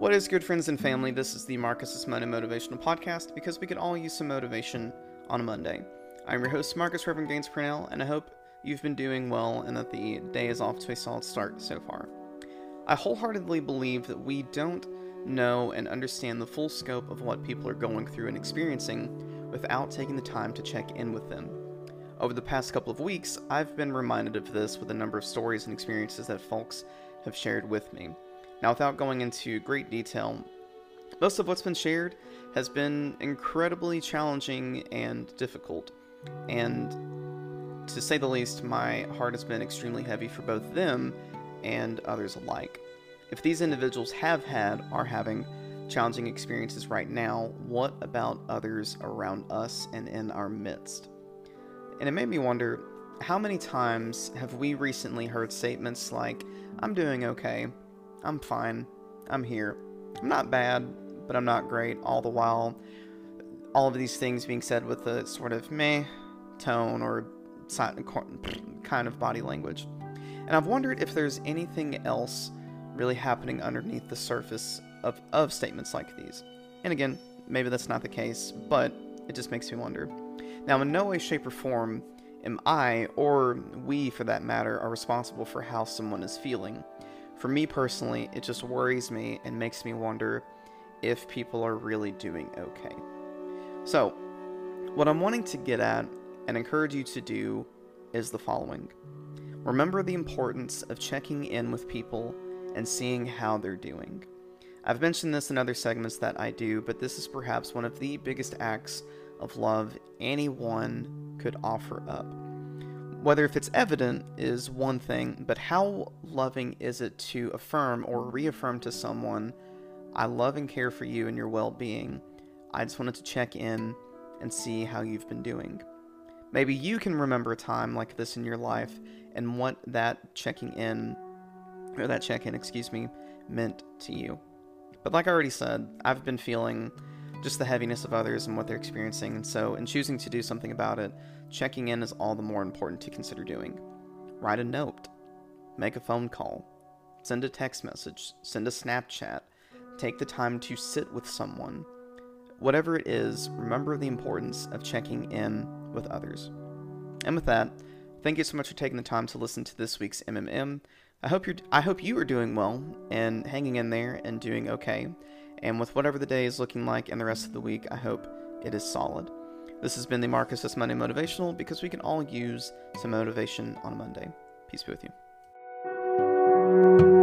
What is good, friends and family? This is the Marcus's Monday Motivational Podcast because we could all use some motivation on a Monday. I'm your host, Marcus Reverend Gaines Purnell, and I hope you've been doing well and that the day is off to a solid start so far. I wholeheartedly believe that we don't know and understand the full scope of what people are going through and experiencing without taking the time to check in with them. Over the past couple of weeks, I've been reminded of this with a number of stories and experiences that folks have shared with me. Now, without going into great detail, most of what's been shared has been incredibly challenging and difficult. And to say the least, my heart has been extremely heavy for both them and others alike. If these individuals have had, are having challenging experiences right now, what about others around us and in our midst? And it made me wonder how many times have we recently heard statements like, I'm doing okay, I'm fine, I'm here, I'm not bad, but I'm not great, all the while all of these things being said with a sort of meh tone or kind of body language. And I've wondered if there's anything else really happening underneath the surface of, of statements like these. And again, maybe that's not the case, but it just makes me wonder. Now, in no way, shape, or form am I, or we for that matter, are responsible for how someone is feeling. For me personally, it just worries me and makes me wonder if people are really doing okay. So, what I'm wanting to get at and encourage you to do is the following Remember the importance of checking in with people and seeing how they're doing. I've mentioned this in other segments that I do, but this is perhaps one of the biggest acts of love anyone could offer up. Whether if it's evident is one thing, but how loving is it to affirm or reaffirm to someone, I love and care for you and your well being. I just wanted to check in and see how you've been doing. Maybe you can remember a time like this in your life and what that checking in, or that check in, excuse me, meant to you. But like I already said, I've been feeling just the heaviness of others and what they're experiencing, and so in choosing to do something about it, checking in is all the more important to consider doing. Write a note, make a phone call, send a text message, send a Snapchat, take the time to sit with someone. Whatever it is, remember the importance of checking in with others. And with that, thank you so much for taking the time to listen to this week's MMM. I hope you're I hope you are doing well and hanging in there and doing okay. And with whatever the day is looking like and the rest of the week, I hope it is solid. This has been the Marcus's Monday Motivational because we can all use some motivation on a Monday. Peace be with you.